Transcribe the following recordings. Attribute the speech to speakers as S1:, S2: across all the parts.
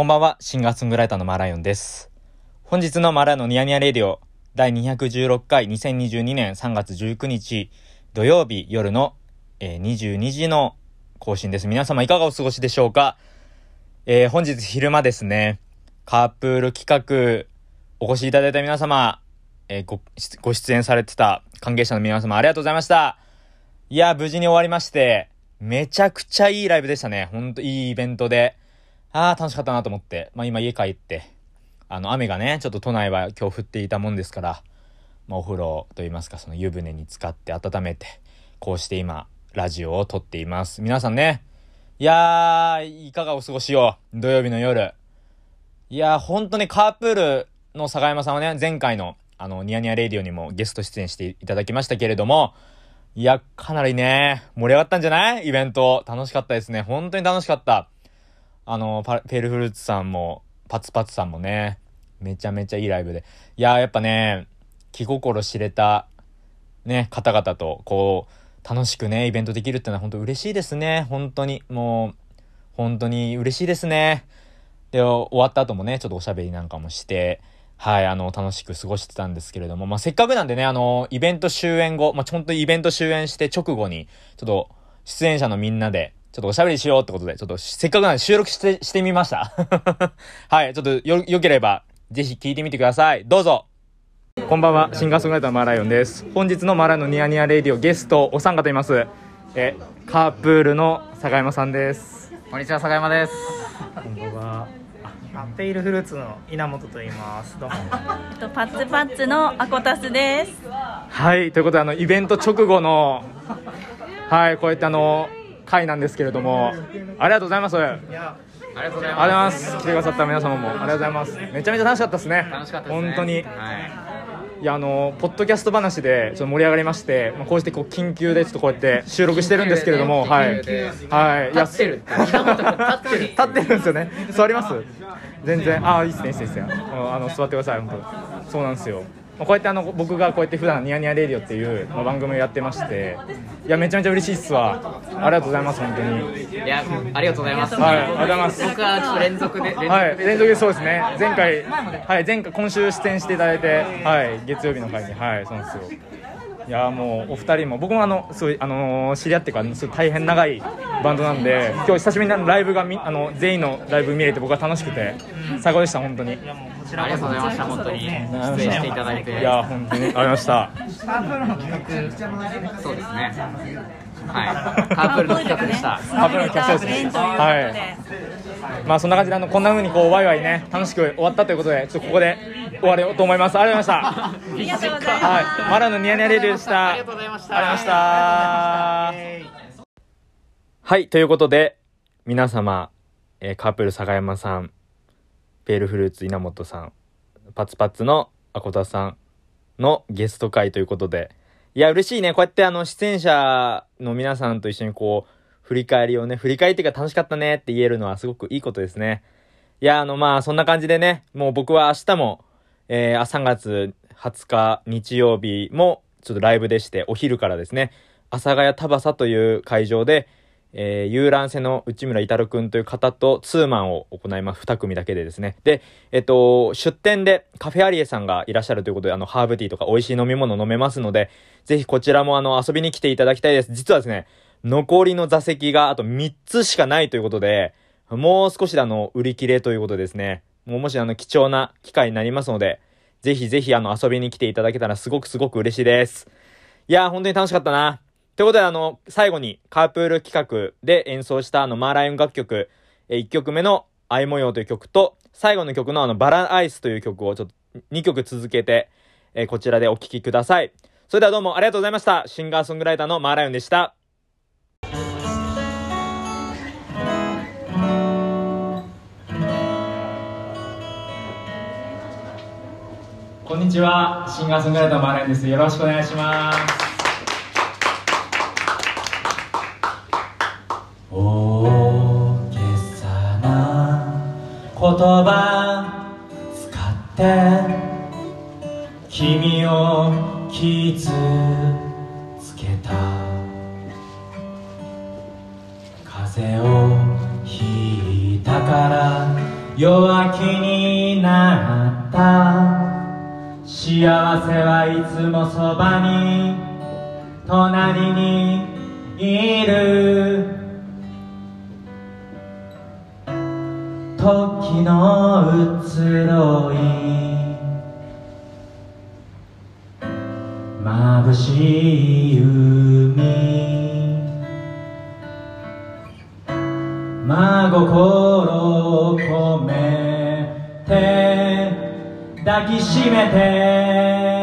S1: こんばんは、シンガーソングライターのマライオンです。本日のマライオンのニヤニヤレディオ第216回2022年3月19日土曜日夜の、えー22時の更新です。皆様いかがお過ごしでしょうか？えー本日昼間ですね、カープール企画お越しいただいた皆様、えーご、ご出演されてた関係者の皆様ありがとうございました。いや、無事に終わりまして、めちゃくちゃいいライブでしたね。ほんといいイベントで。あー、楽しかったなと思って。まあ今家帰って、あの雨がね、ちょっと都内は今日降っていたもんですから、まあお風呂といいますか、その湯船に浸かって温めて、こうして今、ラジオを撮っています。皆さんね、いやー、いかがお過ごしよう。土曜日の夜。いやー、ほんとね、カープールの坂山さんはね、前回の、あの、ニヤニヤレイディオにもゲスト出演していただきましたけれども、いや、かなりね、盛り上がったんじゃない？イベント。楽しかったですね。本当に楽しかった。あの、ペールフルーツさんも、パツパツさんもね、めちゃめちゃいいライブで。いや、やっぱね、気心知れた、ね、方々と、こう、楽しくね、イベントできるってのは本当嬉しいですね。本当に。もう、本当に嬉しいですね。で、終わった後もね、ちょっとおしゃべりなんかもして、はい、あの、楽しく過ごしてたんですけれども、まあ、せっかくなんでね、あの、イベント終演後、まあ、ちょんとイベント終演して直後に、ちょっと、出演者のみんなで、ちょっとおしゃべりしようってことで、ちょっと、せっかくなんで収録して、してみました。はい、ちょっとよ、よければ、ぜひ聞いてみてください。どうぞこんばんは、シンガーソングライターのマーライオンです。本日のマーライオンのニヤニヤレディオゲスト、お三方います。え、カープールの坂山さんです。
S2: こんにちは、坂山です。
S3: こんばんは。あペイルフルーツの稲本と言います。どうも。
S4: えっとパッツパッツのアコタスです。
S1: はい、ということで、あの、イベント直後の、はい、こうやってあの、回なんですけれども、ありがとうございます。ありがとう
S3: いや、
S2: ありがとうございま
S1: ます。来てくださった皆様も、ありがとうございます。めちゃめちゃ楽しかったですね。
S2: す。楽しかったですね。
S1: 本当に。
S2: はい。
S1: いやあのポッドキャスト話でちょっと盛り上がりまして、まあ、こうしてこう緊急でちょっとこうやって収録してるんですけれども、はい、はい、
S2: 立ってる立ってる。
S1: 立ってるんですよね。座ります？全然、ああいいっすねいいっすねいいっすね。うんあの座ってください本当。そうなんですよ。まあこうやってあの僕がこうやって普段ニヤニヤレディオっていう、まあ、番組をやってまして、いやめちゃめちゃ嬉しいっすわ。ありがとうございます本当に。
S2: いや、ありがとうございます。
S1: はいありがとうございます
S2: 僕はちょっと連続で。
S1: はい、連続でそうですね。前回、はい、前回今週出演していただいて、はい、月曜日の回に、はい、そうなんですよ。いやーもうお二人も僕もあのすごいあのー知り合ってからすごい大変長いバンドなんで今日久しぶりにライブがみあの全員のライブ見れて僕は楽しくて最高でした本当にい
S3: いやもうこち
S2: ありがとうございました、本当に。出演していただいて。
S1: やー本当にありがとうございました
S3: カープールの企
S2: そうですね。はい。カープールの企画でした。
S1: カープールの企画ですねはいまあそんな感じであのこんな風にこうワイワイね楽しく終わったということでちょっとここで終わろうと思いますありがとうございました
S4: ありがとうございます。
S1: はいマラのニヤニヤレディオでした
S2: ありがとうございました
S1: ありがとうございましたはい、ということで、皆様、えーカープル坂山さん、ペールフルーツ稲本さん、パツパツのアコタさんのゲスト会ということで、いや、嬉しいね。こうやってあの、出演者の皆さんと一緒にこう、振り返りをね、振り返っていうか楽しかったねって言えるのはすごくいいことですね。いや、あの、まあ、そんな感じでね、もう僕は明日も、えー、3月20日日曜日も、ちょっとライブでして、お昼からですね、阿佐ヶ谷タバサという会場で、えー、遊覧船の内村至くんという方とツーマンを行います。二組だけでですね。で、えっと、出店でカフェアリエさんがいらっしゃるということで、あの、ハーブティーとか美味しい飲み物飲めますので、ぜひこちらもあの、遊びに来ていただきたいです。実はですね、残りの座席があと3つしかないということで、もう少しであの、売り切れということですね。もうもしあの、貴重な機会になりますので、ぜひぜひあの、遊びに来ていただけたらすごくすごく嬉しいです。いやー、本当に楽しかったな。ということで、あの、最後に、カープール企画で演奏したあの、マーライオン楽曲、え1曲目の、愛模様という曲と、最後の曲のあの、バラアイスという曲をちょっと、2曲続けて、えこちらでお聴きください。それではどうもありがとうございました。シンガーソングライターのマーライオンでした。こんにちは、シンガーソングライターのマーライオンです。よろしくお願いします。葉使って君を傷つけた。風邪をひいたから弱気になった。幸せはいつもそばに隣にいる。時の移ろい。眩しい海。真心を込めて抱きしめて。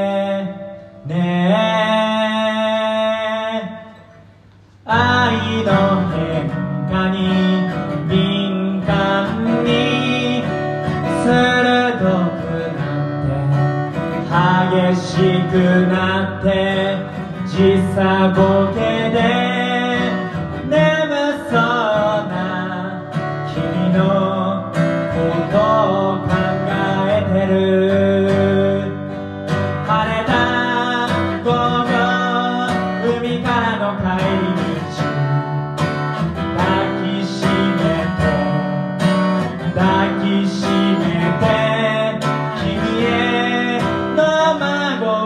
S1: くなって時差ボケで眠そうな君のことを考えてる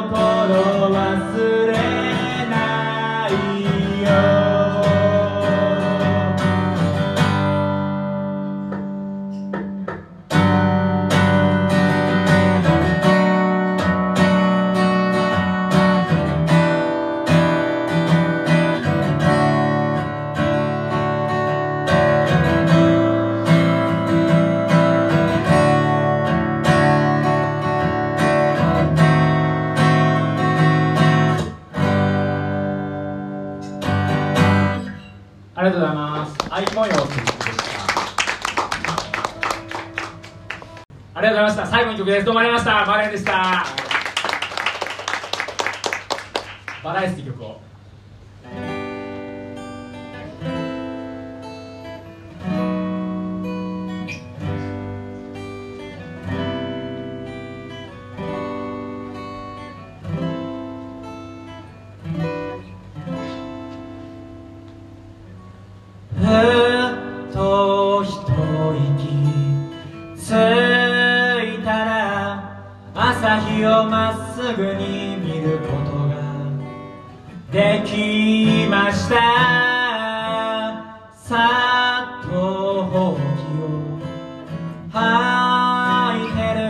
S1: 真ありがとうございました。最後の曲です。どうもありがとうございました。バレンでした。バラエティ曲を。きました。さっとほうきを。はいてる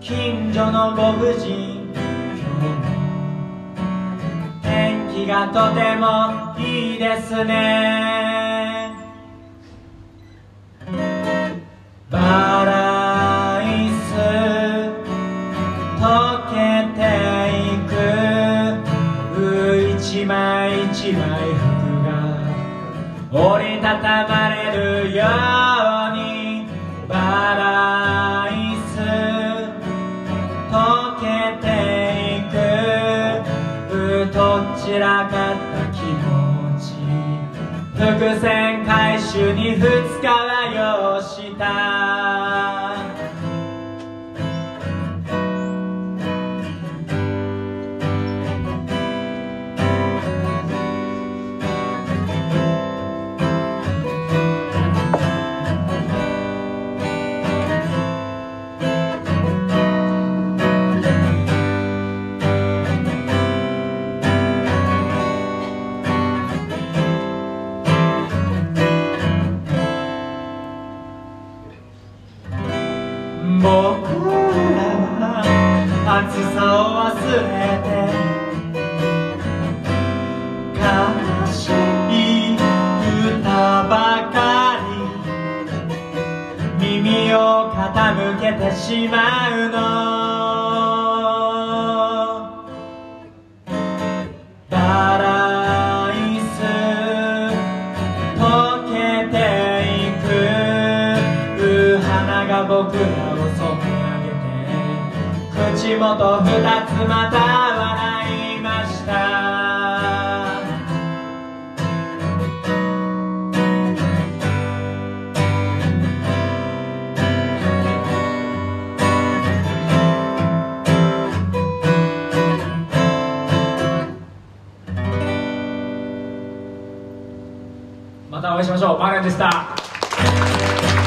S1: 近所のご婦人。今日も。天気がとてもいいですね。らかった気持ち。伏線回収に2日は要した。けてしまうの。バライス溶けていく。花が僕らを染め上げて。口元二つまたまたお会いしましょう。マーガンでした。